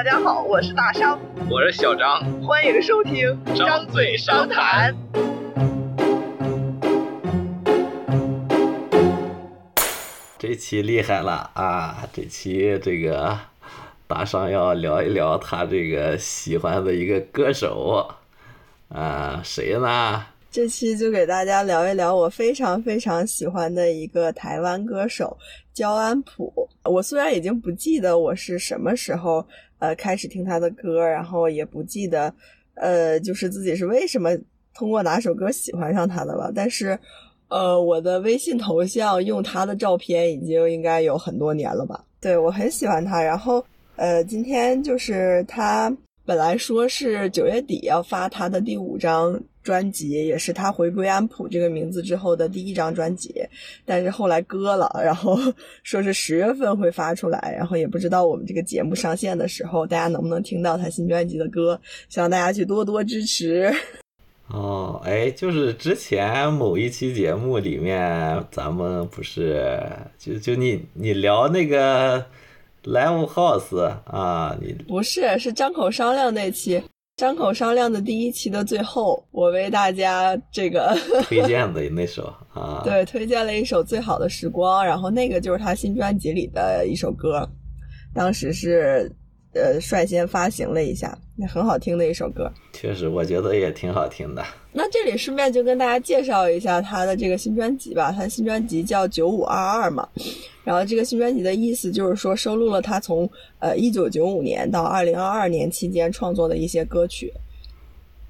大家好，我是大商，我是小张，欢迎收听张嘴商谈。这期厉害了啊！这期这个大商要聊一聊他这个喜欢的一个歌手啊，谁呢？这期就给大家聊一聊我非常非常喜欢的一个台湾歌手焦安普。我虽然已经不记得我是什么时候呃开始听他的歌，然后也不记得呃就是自己是为什么通过哪首歌喜欢上他的了，但是呃我的微信头像用他的照片已经应该有很多年了吧？对我很喜欢他，然后呃今天就是他本来说是九月底要发他的第五张。专辑也是他回归安普这个名字之后的第一张专辑，但是后来割了，然后 说是十月份会发出来，然后也不知道我们这个节目上线的时候大家能不能听到他新专辑的歌，希望大家去多多支持。哦，哎，就是之前某一期节目里面，咱们不是就就你你聊那个 Live House 啊，你不是是张口商量那期。张口商量的第一期的最后，我为大家这个 推荐的那首啊，对，推荐了一首《最好的时光》，然后那个就是他新专辑里的一首歌，当时是呃率先发行了一下，那很好听的一首歌。确实，我觉得也挺好听的。那这里顺便就跟大家介绍一下他的这个新专辑吧，他的新专辑叫《九五二二》嘛。然后这个新专辑的意思就是说，收录了他从呃一九九五年到二零二二年期间创作的一些歌曲。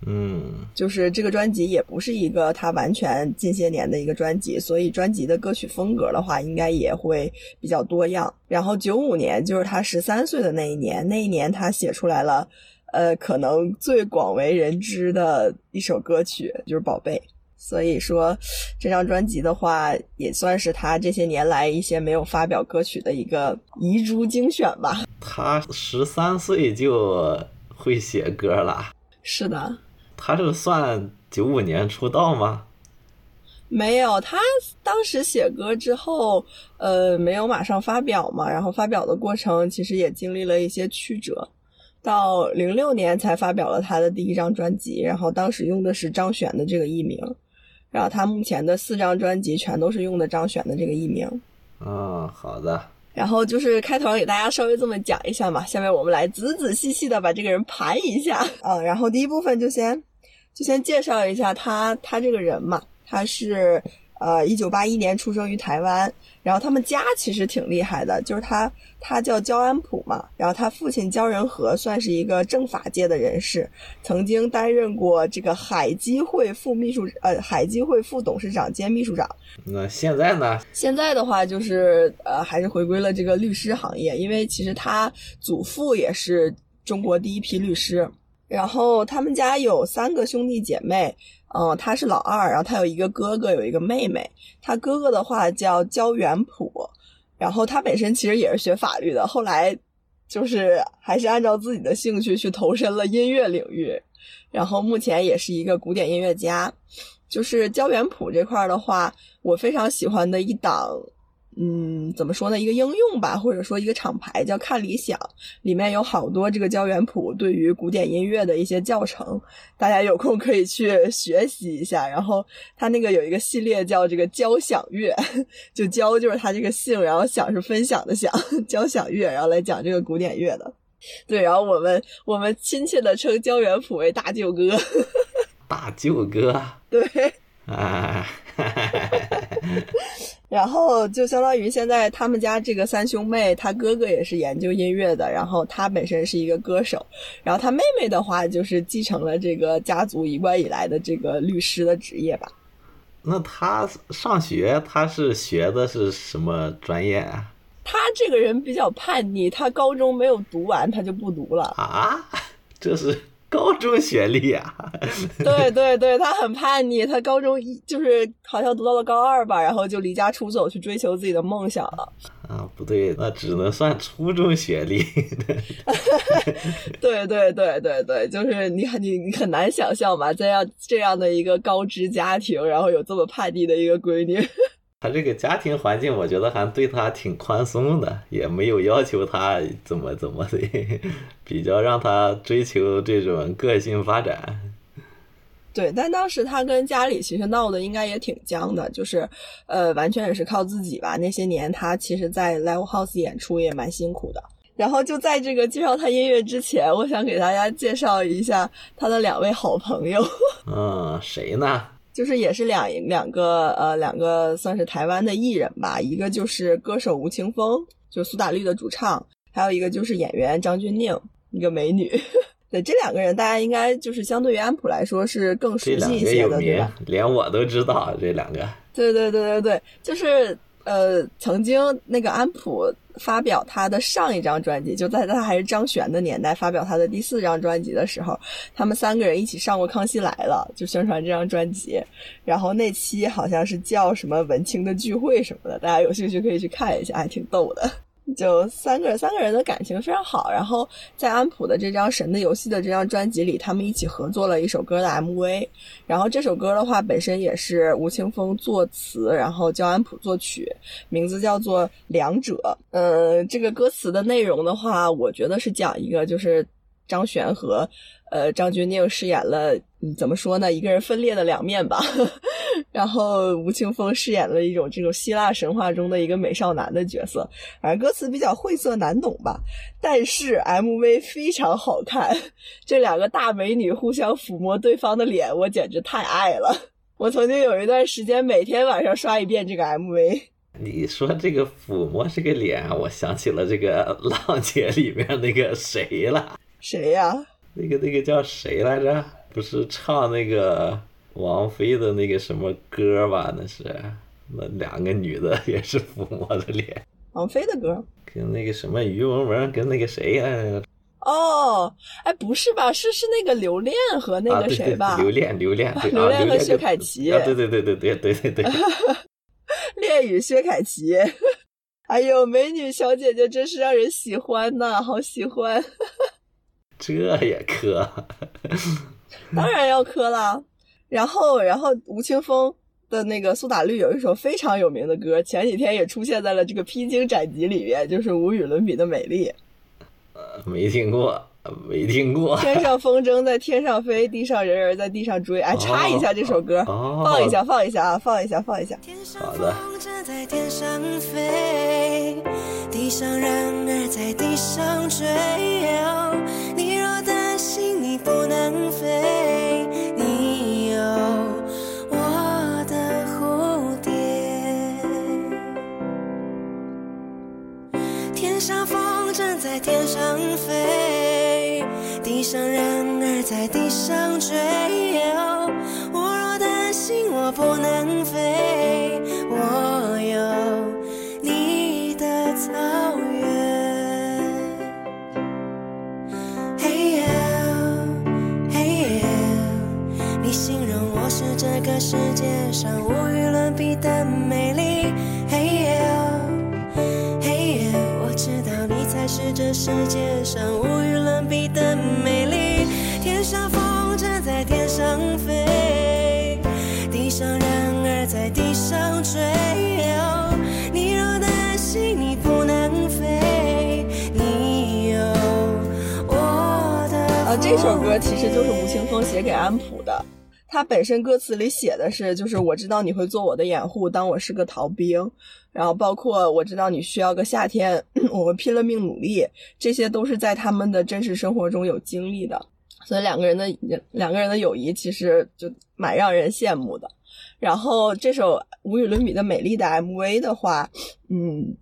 嗯，就是这个专辑也不是一个他完全近些年的一个专辑，所以专辑的歌曲风格的话，应该也会比较多样。然后九五年就是他十三岁的那一年，那一年他写出来了，呃，可能最广为人知的一首歌曲就是《宝贝》。所以说，这张专辑的话，也算是他这些年来一些没有发表歌曲的一个遗珠精选吧。他十三岁就会写歌了？是的。他是算九五年出道吗？没有，他当时写歌之后，呃，没有马上发表嘛。然后发表的过程其实也经历了一些曲折，到零六年才发表了他的第一张专辑。然后当时用的是张悬的这个艺名。然后他目前的四张专辑全都是用的张悬的这个艺名。嗯，好的。然后就是开头给大家稍微这么讲一下嘛，下面我们来仔仔细细的把这个人盘一下啊。然后第一部分就先就先介绍一下他他这个人嘛，他是。呃，一九八一年出生于台湾，然后他们家其实挺厉害的，就是他他叫焦安普嘛，然后他父亲焦仁和算是一个政法界的人士，曾经担任过这个海基会副秘书呃海基会副董事长兼秘书长。那现在呢？现在的话就是呃还是回归了这个律师行业，因为其实他祖父也是中国第一批律师，然后他们家有三个兄弟姐妹。嗯，他是老二，然后他有一个哥哥，有一个妹妹。他哥哥的话叫焦元溥，然后他本身其实也是学法律的，后来就是还是按照自己的兴趣去投身了音乐领域，然后目前也是一个古典音乐家。就是焦元溥这块的话，我非常喜欢的一档。嗯，怎么说呢？一个应用吧，或者说一个厂牌叫看理想，里面有好多这个教元谱对于古典音乐的一些教程，大家有空可以去 学习一下。然后他那个有一个系列叫这个交响乐，就交就是他这个姓，然后享是分享的享，交响乐，然后来讲这个古典乐的。对，然后我们我们亲切的称教元谱为大舅哥，大舅哥，对，啊。然后就相当于现在他们家这个三兄妹，他哥哥也是研究音乐的，然后他本身是一个歌手，然后他妹妹的话就是继承了这个家族一贯以来的这个律师的职业吧。那他上学他是学的是什么专业啊？他这个人比较叛逆，他高中没有读完，他就不读了啊？这是。高中学历啊，对对对，他很叛逆，他高中一就是好像读到了高二吧，然后就离家出走去追求自己的梦想了。啊，不对，那只能算初中学历。对对对对对，就是你很你你很难想象吧，这样这样的一个高知家庭，然后有这么叛逆的一个闺女。他这个家庭环境，我觉得还对他挺宽松的，也没有要求他怎么怎么的，比较让他追求这种个性发展。对，但当时他跟家里其实闹的应该也挺僵的，就是呃，完全也是靠自己吧。那些年他其实，在 Live House 演出也蛮辛苦的。然后就在这个介绍他音乐之前，我想给大家介绍一下他的两位好朋友。嗯，谁呢？就是也是两两个呃两个算是台湾的艺人吧，一个就是歌手吴青峰，就苏打绿的主唱，还有一个就是演员张钧甯，一个美女。对，这两个人大家应该就是相对于安普来说是更熟悉一些的，对吧？连我都知道这两个。对对对对对，就是呃，曾经那个安普发表他的上一张专辑，就在他还是张悬的年代发表他的第四张专辑的时候，他们三个人一起上过《康熙来了》，就宣传这张专辑。然后那期好像是叫什么“文青的聚会”什么的，大家有兴趣可以去看一下，还挺逗的。就三个人三个人的感情非常好，然后在安普的这张《神的游戏》的这张专辑里，他们一起合作了一首歌的 MV。然后这首歌的话，本身也是吴青峰作词，然后焦安普作曲，名字叫做《两者》。嗯，这个歌词的内容的话，我觉得是讲一个就是张悬和。呃，张钧甯饰演了，怎么说呢？一个人分裂的两面吧。然后吴青峰饰演了一种这种希腊神话中的一个美少男的角色，反正歌词比较晦涩难懂吧。但是 MV 非常好看，这两个大美女互相抚摸对方的脸，我简直太爱了。我曾经有一段时间每天晚上刷一遍这个 MV。你说这个抚摸这个脸，我想起了这个《浪姐》里面那个谁了？谁呀？那个那个叫谁来着？不是唱那个王菲的那个什么歌吧？那是那两个女的也是抚摸着脸。王菲的歌？跟那个什么于文文跟那个谁呀？哦，哎，不是吧？是是那个刘恋和那个谁吧？刘恋，刘恋，刘恋和薛凯琪。啊，对对对对对对对对。恋与薛凯琪。哎呦，美女小姐姐真是让人喜欢呐，好喜欢。这也磕，当然要磕了。然后，然后吴青峰的那个苏打绿有一首非常有名的歌，前几天也出现在了这个披荆斩棘里面，就是无与伦比的美丽。呃，没听过，没听过。天上 风筝在天上飞，地上人儿在地上追。哎，插一下这首歌，放一下，放一下啊，放一下，放一下。好的。地上人儿在地上追，上追，我若担心我不能飞，我有你的。草原，嘿呀嘿呀，你形容我是这个世界上无与伦比的美丽，嘿呀嘿呀，我知道你才是这世界上无这首歌其实就是吴青峰写给安普的，他本身歌词里写的是，就是我知道你会做我的掩护，当我是个逃兵，然后包括我知道你需要个夏天，我会拼了命努力，这些都是在他们的真实生活中有经历的，所以两个人的两个人的友谊其实就蛮让人羡慕的。然后这首无与伦比的美丽的 MV 的话，嗯。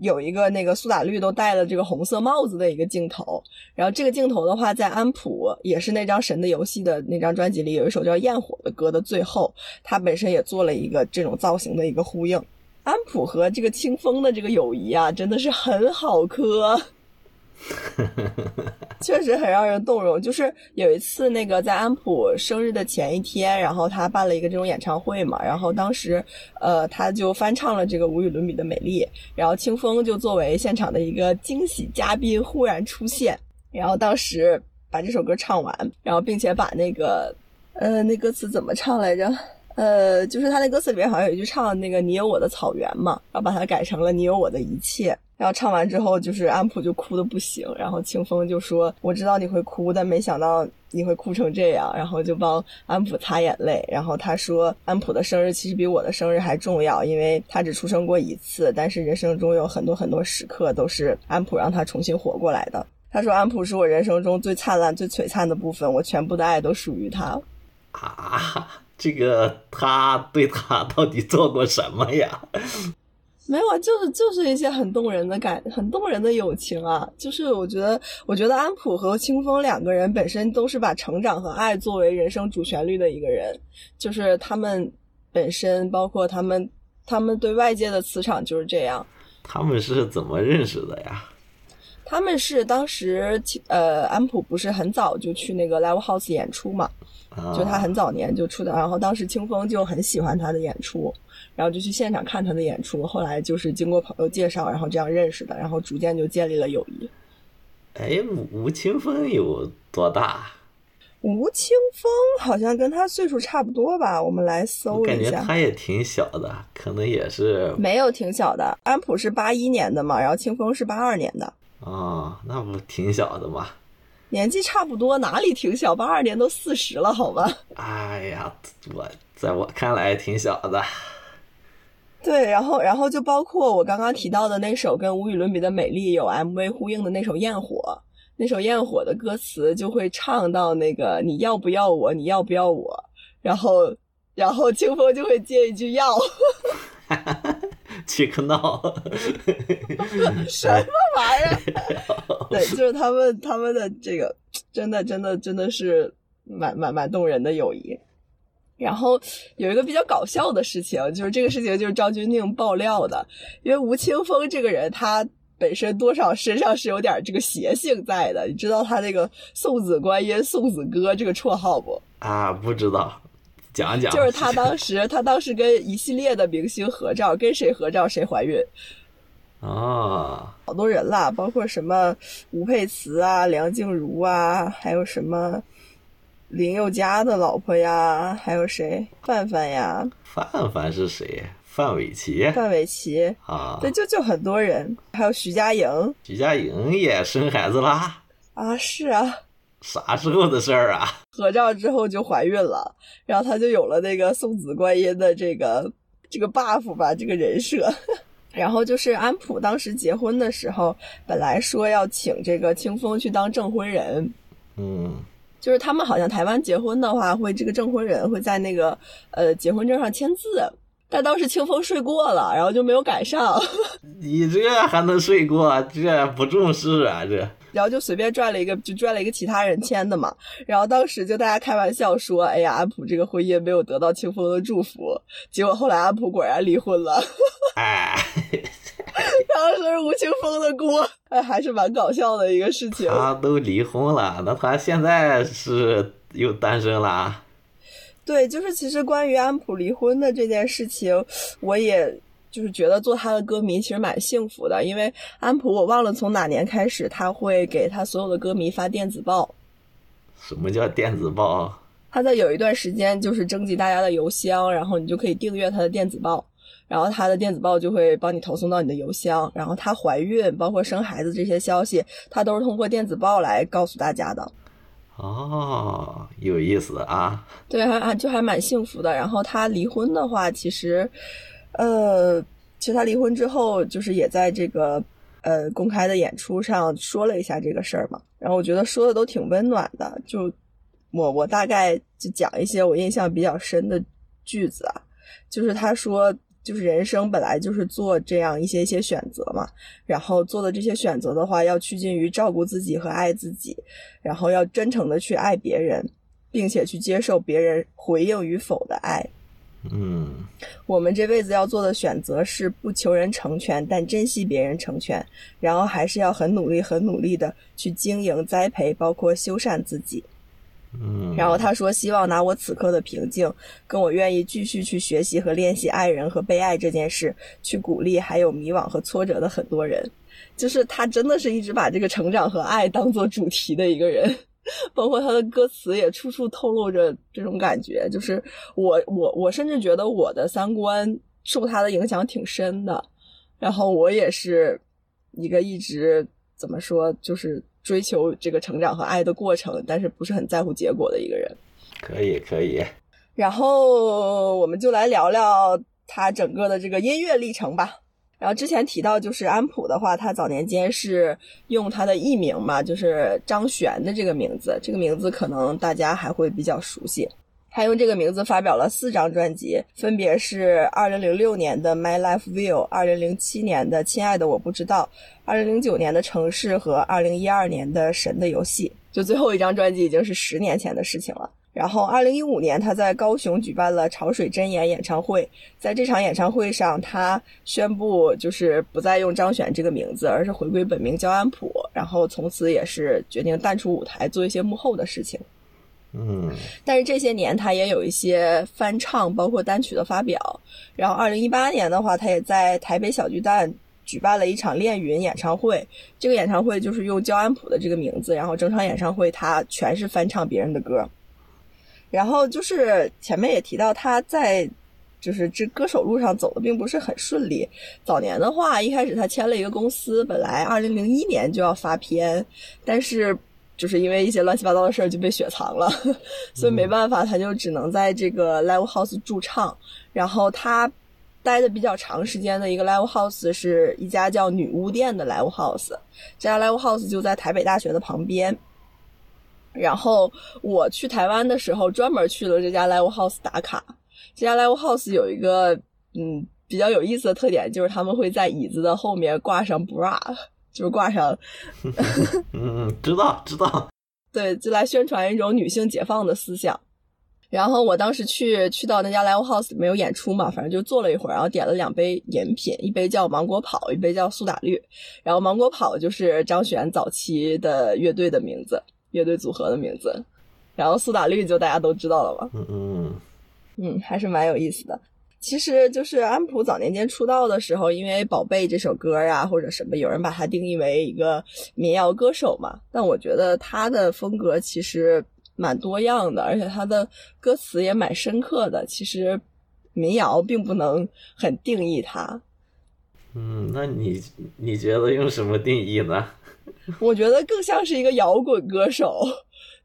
有一个那个苏打绿都戴了这个红色帽子的一个镜头，然后这个镜头的话，在安普也是那张《神的游戏》的那张专辑里有一首叫《焰火》的歌的最后，他本身也做了一个这种造型的一个呼应。安普和这个清风的这个友谊啊，真的是很好磕。确实很让人动容。就是有一次，那个在安普生日的前一天，然后他办了一个这种演唱会嘛，然后当时，呃，他就翻唱了这个无与伦比的美丽，然后清风就作为现场的一个惊喜嘉宾忽然出现，然后当时把这首歌唱完，然后并且把那个，呃，那歌词怎么唱来着？呃，就是他那歌词里面好像有一句唱那个“你有我的草原”嘛，然后把它改成了“你有我的一切”。然后唱完之后，就是安普就哭的不行，然后清风就说：“我知道你会哭，但没想到你会哭成这样。”然后就帮安普擦眼泪。然后他说：“安普的生日其实比我的生日还重要，因为他只出生过一次，但是人生中有很多很多时刻都是安普让他重新活过来的。”他说：“安普是我人生中最灿烂、最璀璨的部分，我全部的爱都属于他。”啊，这个他对他到底做过什么呀？没有啊，就是就是一些很动人的感，很动人的友情啊。就是我觉得，我觉得安普和清风两个人本身都是把成长和爱作为人生主旋律的一个人。就是他们本身，包括他们，他们对外界的磁场就是这样。他们是怎么认识的呀？他们是当时，呃，安普不是很早就去那个 Live House 演出嘛？就他很早年就出道，然后当时清风就很喜欢他的演出。然后就去现场看他的演出，后来就是经过朋友介绍，然后这样认识的，然后逐渐就建立了友谊。哎，吴青峰有多大？吴青峰好像跟他岁数差不多吧，我们来搜一下。感觉他也挺小的，可能也是没有挺小的。安普是八一年的嘛，然后清风是八二年的。哦，那不挺小的吗？年纪差不多，哪里挺小？八二年都四十了，好吧？哎呀，我在我看来挺小的。对，然后，然后就包括我刚刚提到的那首跟无与伦比的美丽有 MV 呼应的那首《焰火》，那首《焰火》的歌词就会唱到那个你要不要我，你要不要我，然后，然后清风就会接一句要，去个闹，什么玩意儿？对，就是他们他们的这个真的真的真的是蛮蛮蛮动人的友谊。然后有一个比较搞笑的事情，就是这个事情就是张钧甯爆料的，因为吴青峰这个人他本身多少身上是有点这个邪性在的，你知道他那个送子观音、送子哥这个绰号不？啊，不知道，讲讲。就是他当时，他当时跟一系列的明星合照，跟谁合照谁怀孕。啊，好多人啦，包括什么吴佩慈啊、梁静茹啊，还有什么。林宥嘉的老婆呀，还有谁？范范呀？范范是谁？范玮琪。范玮琪啊，对，就就很多人，还有徐佳莹。徐佳莹也生孩子啦？啊，是啊。啥时候的事儿啊？合照之后就怀孕了，然后她就有了那个送子观音的这个这个 buff 吧，这个人设。然后就是安普当时结婚的时候，本来说要请这个清风去当证婚人。嗯。就是他们好像台湾结婚的话，会这个证婚人会在那个呃结婚证上签字，但当时清风睡过了，然后就没有赶上。你这还能睡过？这不重视啊这。然后就随便拽了一个，就拽了一个其他人签的嘛。然后当时就大家开玩笑说：“哎呀，安普这个婚姻没有得到清风的祝福。”结果后来安普果然离婚了。哎。当时是吴青峰的锅，哎，还是蛮搞笑的一个事情。他都离婚了，那他现在是又单身了？对，就是其实关于安普离婚的这件事情，我也就是觉得做他的歌迷其实蛮幸福的，因为安普我忘了从哪年开始，他会给他所有的歌迷发电子报。什么叫电子报？他在有一段时间就是征集大家的邮箱，然后你就可以订阅他的电子报。然后他的电子报就会帮你投送到你的邮箱，然后她怀孕，包括生孩子这些消息，他都是通过电子报来告诉大家的。哦，有意思啊！对，还还就还蛮幸福的。然后他离婚的话，其实，呃，其实他离婚之后，就是也在这个呃公开的演出上说了一下这个事儿嘛。然后我觉得说的都挺温暖的。就我我大概就讲一些我印象比较深的句子啊，就是他说。就是人生本来就是做这样一些一些选择嘛，然后做的这些选择的话，要趋近于照顾自己和爱自己，然后要真诚的去爱别人，并且去接受别人回应与否的爱。嗯，我们这辈子要做的选择是不求人成全，但珍惜别人成全，然后还是要很努力、很努力的去经营、栽培，包括修缮自己。嗯，然后他说：“希望拿我此刻的平静，跟我愿意继续去学习和练习爱人和被爱这件事，去鼓励还有迷惘和挫折的很多人。就是他真的是一直把这个成长和爱当做主题的一个人。包括他的歌词也处处透露着这种感觉。就是我我我甚至觉得我的三观受他的影响挺深的，然后我也是一个一直怎么说，就是追求这个成长和爱的过程，但是不是很在乎结果的一个人。可以可以。然后我们就来聊聊他整个的这个音乐历程吧。然后之前提到，就是安普的话，他早年间是用他的艺名嘛，就是张悬的这个名字。这个名字可能大家还会比较熟悉。他用这个名字发表了四张专辑，分别是2006年的《My Life View》，2007年的《亲爱的我不知道》，2009年的《城市》和2012年的《神的游戏》。就最后一张专辑已经是十年前的事情了。然后，二零一五年，他在高雄举办了潮水真言演唱会。在这场演唱会上，他宣布就是不再用张悬这个名字，而是回归本名焦安普。然后从此也是决定淡出舞台，做一些幕后的事情。嗯，但是这些年他也有一些翻唱，包括单曲的发表。然后二零一八年的话，他也在台北小巨蛋举办了一场恋云演唱会。这个演唱会就是用焦安普的这个名字，然后整场演唱会他全是翻唱别人的歌。然后就是前面也提到他在，就是这歌手路上走的并不是很顺利。早年的话，一开始他签了一个公司，本来二零零一年就要发片，但是就是因为一些乱七八糟的事儿就被雪藏了，所以没办法，他就只能在这个 live house 驻唱。然后他待的比较长时间的一个 live house 是一家叫女巫店的 live house，这家 live house 就在台北大学的旁边。然后我去台湾的时候，专门去了这家 Live House 打卡。这家 Live House 有一个嗯比较有意思的特点，就是他们会在椅子的后面挂上 bra，就是挂上。嗯，知道知道。对，就来宣传一种女性解放的思想。然后我当时去去到那家 Live House 没有演出嘛，反正就坐了一会儿，然后点了两杯饮品，一杯叫芒果跑，一杯叫苏打绿。然后芒果跑就是张悬早期的乐队的名字。乐队组合的名字，然后苏打绿就大家都知道了吧？嗯嗯嗯，还是蛮有意思的。其实就是安普早年间出道的时候，因为《宝贝》这首歌呀或者什么，有人把他定义为一个民谣歌手嘛。但我觉得他的风格其实蛮多样的，而且他的歌词也蛮深刻的。其实民谣并不能很定义他。嗯，那你你觉得用什么定义呢？我觉得更像是一个摇滚歌手，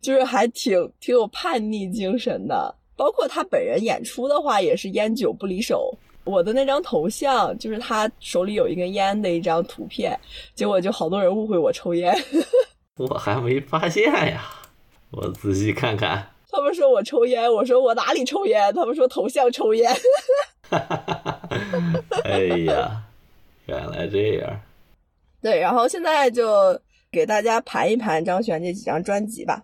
就是还挺挺有叛逆精神的。包括他本人演出的话，也是烟酒不离手。我的那张头像就是他手里有一根烟的一张图片，结果就好多人误会我抽烟。我还没发现呀，我仔细看看。他们说我抽烟，我说我哪里抽烟？他们说头像抽烟。哎呀，原来这样。对，然后现在就给大家盘一盘张悬这几张专辑吧。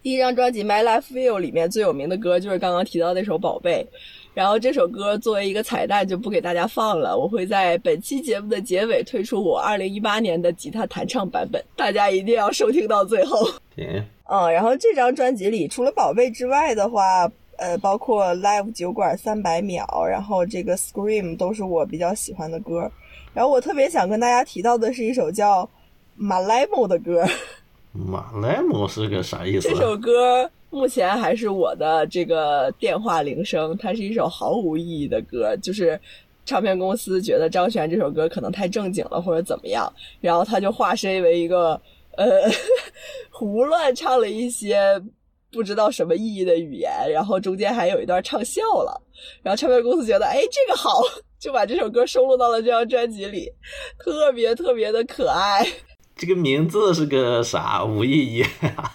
第一张专辑《My Life View》里面最有名的歌就是刚刚提到那首《宝贝》，然后这首歌作为一个彩蛋就不给大家放了，我会在本期节目的结尾推出我二零一八年的吉他弹唱版本，大家一定要收听到最后。行。嗯，然后这张专辑里除了《宝贝》之外的话，呃，包括《Live 酒馆三百秒》，然后这个《Scream》都是我比较喜欢的歌。然后我特别想跟大家提到的是一首叫《马莱姆》的歌。马莱姆是个啥意思？这首歌目前还是我的这个电话铃声。它是一首毫无意义的歌，就是唱片公司觉得张悬这首歌可能太正经了或者怎么样，然后他就化身为一个呃 胡乱唱了一些不知道什么意义的语言，然后中间还有一段唱笑了，然后唱片公司觉得哎这个好。就把这首歌收录到了这张专辑里，特别特别的可爱。这个名字是个啥？无意义。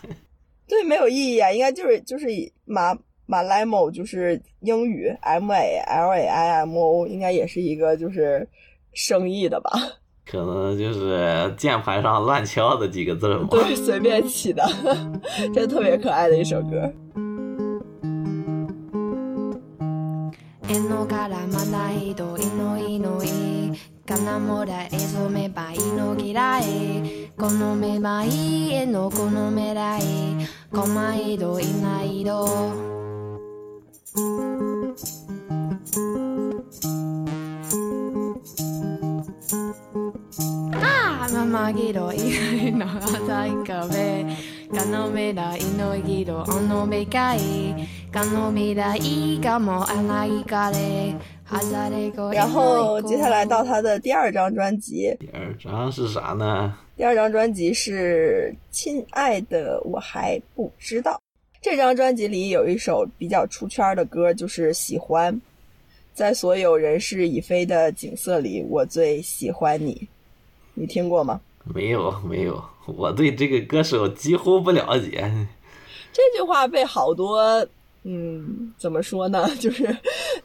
对，没有意义啊，应该就是就是马马莱姆，就是英语 M A L A I M O，应该也是一个就是生意的吧？可能就是键盘上乱敲的几个字吗？对，随便起的，真特别可爱的一首歌。えのからまないどいのいのいかなもらえぞめばいのぎらいこのめばいえのこのめらいこまいど いないどあままぎろいのあざいかべ がの未来の色の未来がの未来がもあないかれ外れご然后接下来到他的第二张专辑，第二张是啥呢？第二张专辑是《亲爱的我还不知道》。这张专辑里有一首比较出圈的歌，就是《喜欢》。在所有人事已非的景色里，我最喜欢你。你听过吗？没有，没有，我对这个歌手几乎不了解。这句话被好多， 嗯，怎么说呢？就是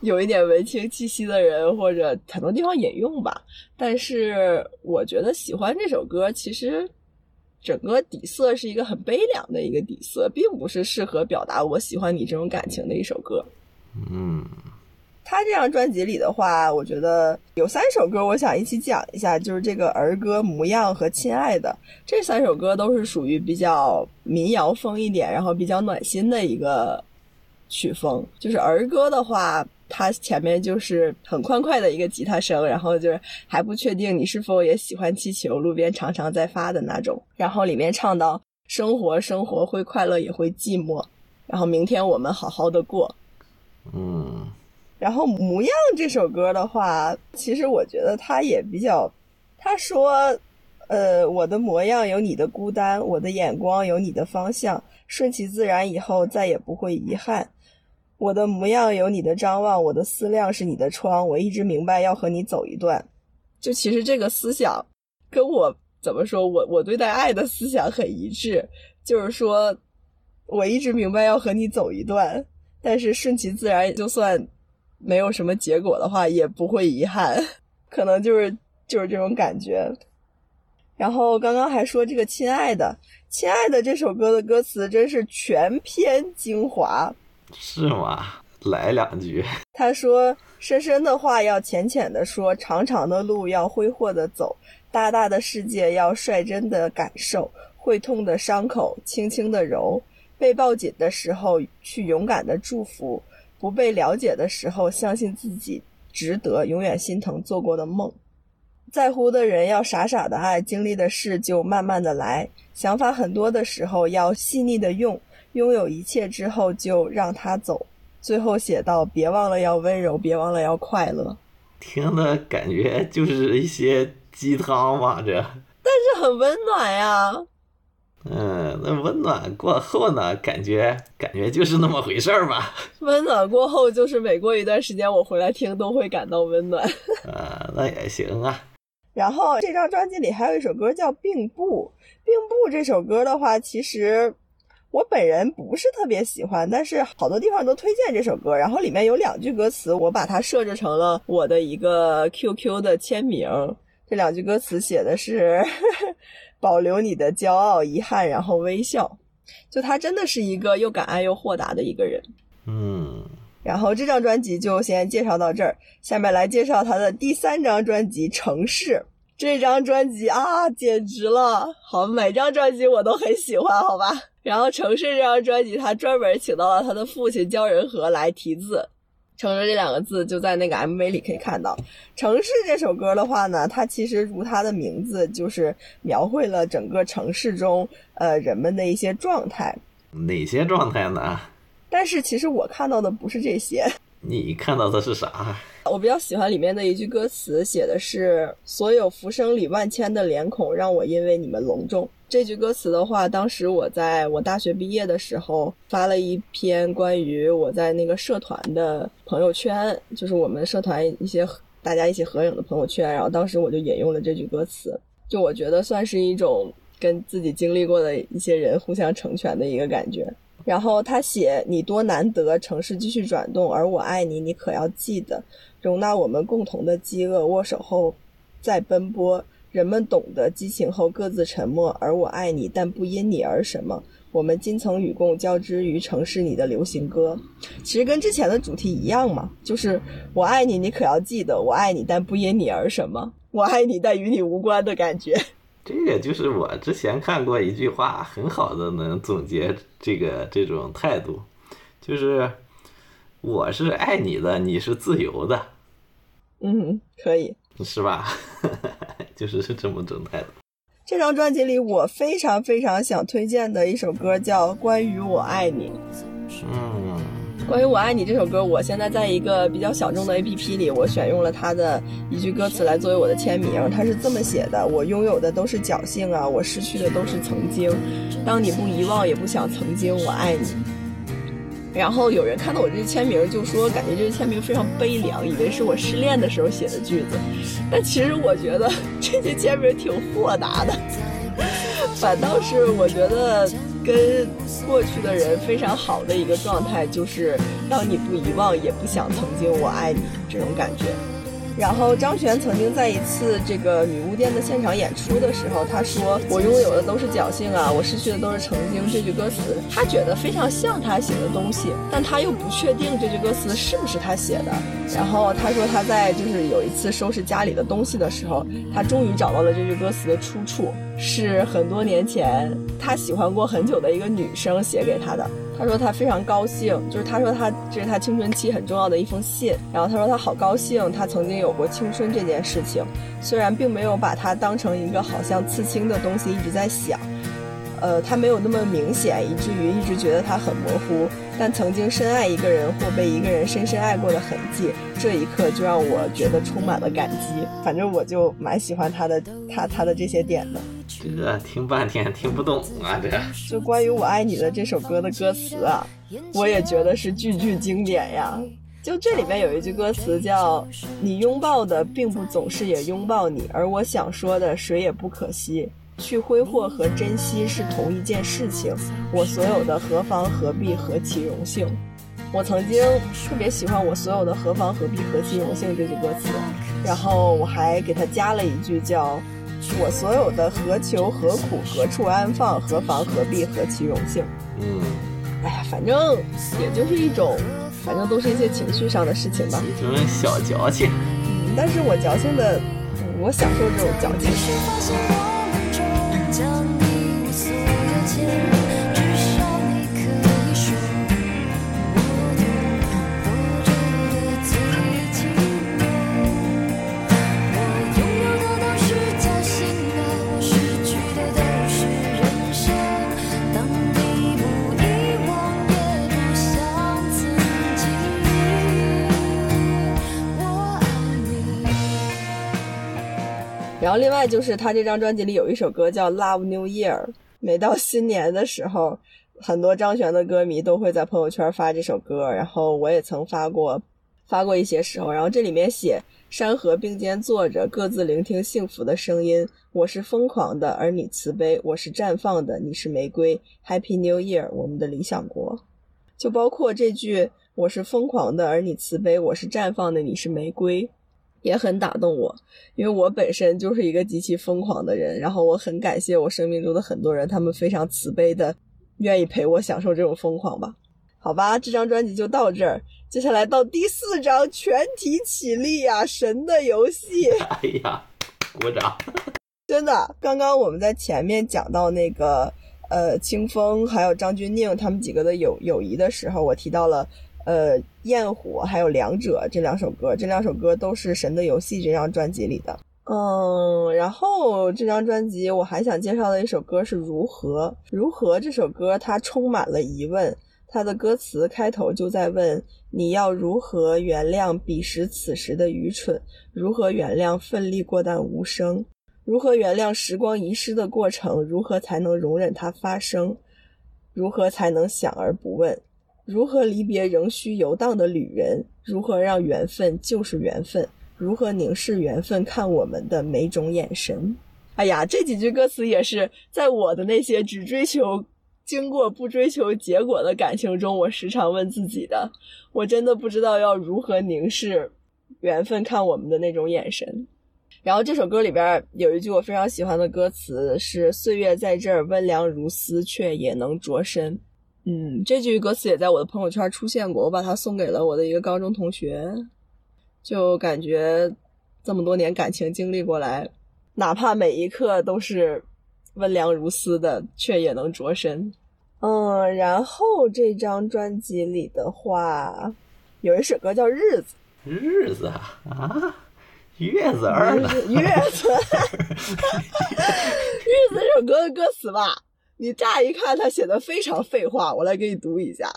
有一点文青气息的人，或者很多地方引用吧。但是我觉得喜欢这首歌，其实整个底色是一个很悲凉的一个底色，并不是适合表达我喜欢你这种感情的一首歌。嗯。他这张专辑里的话，我觉得有三首歌，我想一起讲一下，就是这个儿歌《模样》和《亲爱的》这三首歌都是属于比较民谣风一点，然后比较暖心的一个曲风。就是儿歌的话，它前面就是很欢快的一个吉他声，然后就是还不确定你是否也喜欢气球，路边常常在发的那种。然后里面唱到生活，生活会快乐也会寂寞，然后明天我们好好的过。嗯。然后《模样》这首歌的话，其实我觉得它也比较，他说，呃，我的模样有你的孤单，我的眼光有你的方向，顺其自然以后再也不会遗憾。我的模样有你的张望，我的思量是你的窗，我一直明白要和你走一段。就其实这个思想，跟我怎么说，我我对待爱的思想很一致，就是说，我一直明白要和你走一段，但是顺其自然，就算。没有什么结果的话，也不会遗憾，可能就是就是这种感觉。然后刚刚还说这个“亲爱的，亲爱的”这首歌的歌词真是全篇精华，是吗？来两句。他说：“深深的话要浅浅的说，长长的路要挥霍的走，大大的世界要率真的感受，会痛的伤口轻轻的揉，被抱紧的时候去勇敢的祝福。”不被了解的时候，相信自己值得，永远心疼做过的梦。在乎的人要傻傻的爱，经历的事就慢慢的来。想法很多的时候要细腻的用，拥有一切之后就让他走。最后写到：别忘了要温柔，别忘了要快乐。听的感觉就是一些鸡汤吧，这。但是很温暖呀。嗯，那温暖过后呢？感觉感觉就是那么回事儿吧。温暖过后，就是每过一段时间我回来听都会感到温暖。啊，那也行啊。然后这张专辑里还有一首歌叫《并不并不》。这首歌的话，其实我本人不是特别喜欢，但是好多地方都推荐这首歌。然后里面有两句歌词，我把它设置成了我的一个 QQ 的签名。这两句歌词写的是。保留你的骄傲、遗憾，然后微笑。就他真的是一个又敢爱又豁达的一个人。嗯。然后这张专辑就先介绍到这儿，下面来介绍他的第三张专辑《城市》。这张专辑啊，简直了！好，每张专辑我都很喜欢，好吧。然后《城市》这张专辑，他专门请到了他的父亲焦仁和来题字。城市这两个字就在那个 MV 里可以看到。城市这首歌的话呢，它其实如它的名字，就是描绘了整个城市中呃人们的一些状态。哪些状态呢？但是其实我看到的不是这些。你看到的是啥？我比较喜欢里面的一句歌词，写的是“所有浮生里万千的脸孔，让我因为你们隆重”。这句歌词的话，当时我在我大学毕业的时候发了一篇关于我在那个社团的朋友圈，就是我们社团一些大家一起合影的朋友圈，然后当时我就引用了这句歌词，就我觉得算是一种跟自己经历过的一些人互相成全的一个感觉。然后他写：“你多难得，城市继续转动，而我爱你，你可要记得，容纳我们共同的饥饿，握手后再奔波。”人们懂得激情后各自沉默，而我爱你，但不因你而什么。我们金层与共交织于城市里的流行歌，其实跟之前的主题一样嘛，就是我爱你，你可要记得，我爱你，但不因你而什么。我爱你，但与你无关的感觉。这个就是我之前看过一句话，很好的能总结这个这种态度，就是我是爱你的，你是自由的。嗯，可以。是吧？就是是这么状态的。这张专辑里，我非常非常想推荐的一首歌叫《关于我爱你》。嗯，关于我爱你这首歌，我现在在一个比较小众的 APP 里，我选用了它的一句歌词来作为我的签名。它是这么写的：我拥有的都是侥幸啊，我失去的都是曾经。当你不遗忘，也不想曾经，我爱你。然后有人看到我这签名，就说感觉这个签名非常悲凉，以为是我失恋的时候写的句子。但其实我觉得这些签名挺豁达的，反倒是我觉得跟过去的人非常好的一个状态，就是当你不遗忘，也不想曾经我爱你这种感觉。然后张悬曾经在一次这个女巫店的现场演出的时候，他说：“我拥有的都是侥幸啊，我失去的都是曾经。”这句歌词他觉得非常像他写的东西，但他又不确定这句歌词是不是他写的。然后他说他在就是有一次收拾家里的东西的时候，他终于找到了这句歌词的出处，是很多年前他喜欢过很久的一个女生写给他的。他说他非常高兴，就是他说他这是他青春期很重要的一封信。然后他说他好高兴，他曾经有过青春这件事情，虽然并没有把它当成一个好像刺青的东西一直在想，呃，他没有那么明显，以至于一直觉得他很模糊。但曾经深爱一个人或被一个人深深爱过的痕迹，这一刻就让我觉得充满了感激。反正我就蛮喜欢他的，他他的这些点的。这听半天听不懂啊！这就关于我爱你的这首歌的歌词啊，我也觉得是句句经典呀。就这里面有一句歌词叫“你拥抱的并不总是也拥抱你，而我想说的谁也不可惜。去挥霍和珍惜是同一件事情，我所有的何妨何必何其荣幸。”我曾经特别喜欢“我所有的何妨何必何其荣幸”这句歌词，然后我还给他加了一句叫。我所有的何求何苦何处安放何妨何必何其荣幸？嗯，哎呀，反正也就是一种，反正都是一些情绪上的事情吧。一种小矫情。嗯，但是我矫情的，我享受这种矫情。然后另外就是他这张专辑里有一首歌叫《Love New Year》，每到新年的时候，很多张悬的歌迷都会在朋友圈发这首歌，然后我也曾发过，发过一些时候。然后这里面写：山河并肩坐着，各自聆听幸福的声音。我是疯狂的，而你慈悲；我是绽放的，你是玫瑰。Happy New Year，我们的理想国。就包括这句：我是疯狂的，而你慈悲；我是绽放的，你是玫瑰。也很打动我，因为我本身就是一个极其疯狂的人，然后我很感谢我生命中的很多人，他们非常慈悲的，愿意陪我享受这种疯狂吧。好吧，这张专辑就到这儿，接下来到第四张，全体起立呀！神的游戏，哎呀，鼓掌！真的，刚刚我们在前面讲到那个呃清风还有张钧甯他们几个的友友谊的时候，我提到了。呃，焰火还有两者这两首歌，这两首歌都是《神的游戏》这张专辑里的。嗯，然后这张专辑我还想介绍的一首歌是《如何》。《如何》这首歌它充满了疑问，它的歌词开头就在问你要如何原谅彼时此时的愚蠢，如何原谅奋力过但无声，如何原谅时光遗失的过程，如何才能容忍它发生，如何才能想而不问。如何离别仍需游荡的旅人？如何让缘分就是缘分？如何凝视缘分看我们的每种眼神？哎呀，这几句歌词也是在我的那些只追求经过不追求结果的感情中，我时常问自己的。我真的不知道要如何凝视缘分看我们的那种眼神。然后这首歌里边有一句我非常喜欢的歌词是“岁月在这儿温凉如丝，却也能着身”。嗯，这句歌词也在我的朋友圈出现过，我把它送给了我的一个高中同学，就感觉这么多年感情经历过来，哪怕每一刻都是温良如丝的，却也能着身。嗯，然后这张专辑里的话，有一首歌叫《日子》，日子啊，月子儿了。月子，月子这首歌的歌词吧，你乍一看他写的非常废话，我来给你读一下。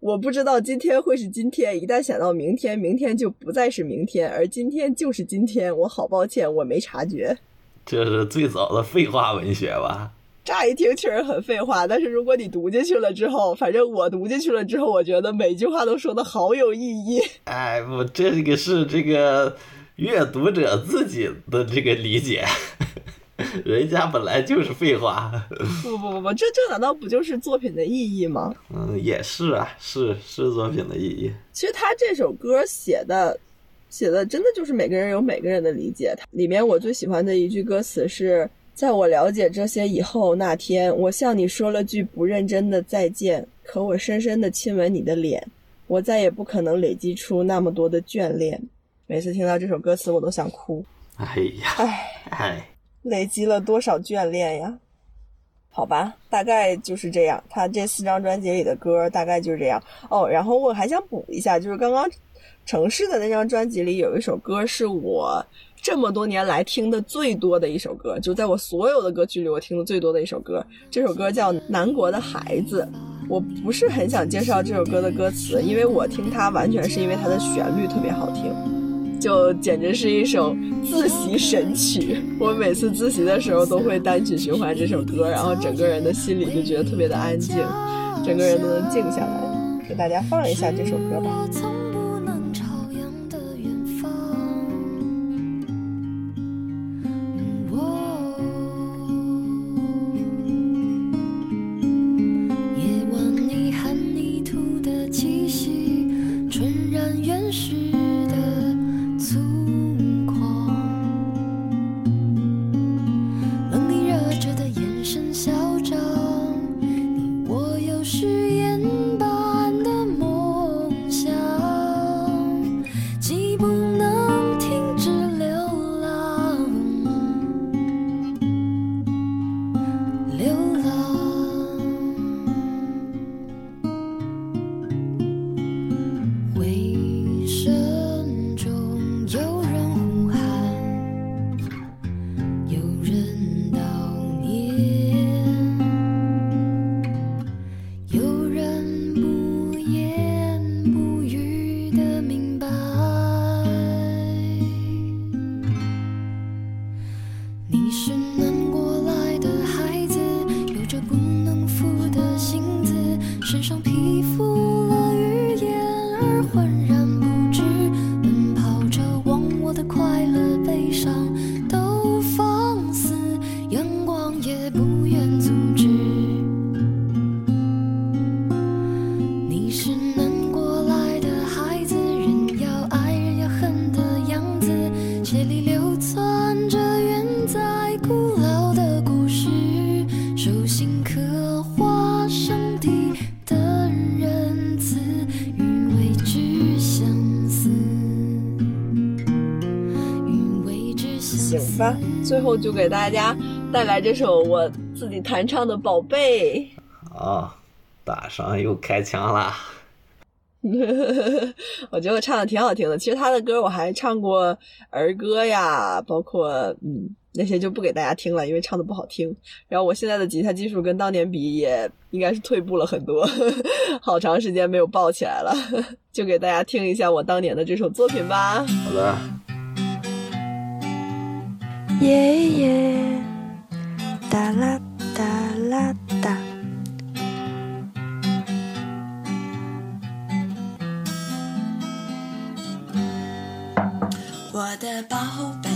我不知道今天会是今天，一旦想到明天，明天就不再是明天，而今天就是今天。我好抱歉，我没察觉。这是最早的废话文学吧？乍一听确实很废话，但是如果你读进去了之后，反正我读进去了之后，我觉得每句话都说的好有意义。哎，不，这个是这个阅读者自己的这个理解。人家本来就是废话。不不不不，这这难道不就是作品的意义吗？嗯，也是啊，是是作品的意义。其实他这首歌写的，写的真的就是每个人有每个人的理解。它里面我最喜欢的一句歌词是：“在我了解这些以后，那天我向你说了句不认真的再见，可我深深的亲吻你的脸，我再也不可能累积出那么多的眷恋。”每次听到这首歌词，我都想哭。哎呀，唉哎。累积了多少眷恋呀？好吧，大概就是这样。他这四张专辑里的歌大概就是这样哦。然后我还想补一下，就是刚刚城市的那张专辑里有一首歌是我这么多年来听的最多的一首歌，就在我所有的歌曲里我听的最多的一首歌。这首歌叫《南国的孩子》。我不是很想介绍这首歌的歌词，因为我听它完全是因为它的旋律特别好听。就简直是一首自习神曲，我每次自习的时候都会单曲循环这首歌，然后整个人的心里就觉得特别的安静，整个人都能静下来。给大家放一下这首歌吧。最后就给大家带来这首我自己弹唱的《宝贝》啊，大伤又开枪啦！我觉得我唱的挺好听的。其实他的歌我还唱过儿歌呀，包括嗯那些就不给大家听了，因为唱的不好听。然后我现在的吉他技术跟当年比也应该是退步了很多，好长时间没有抱起来了。就给大家听一下我当年的这首作品吧。好的。耶耶，哒啦哒啦哒。我的宝贝，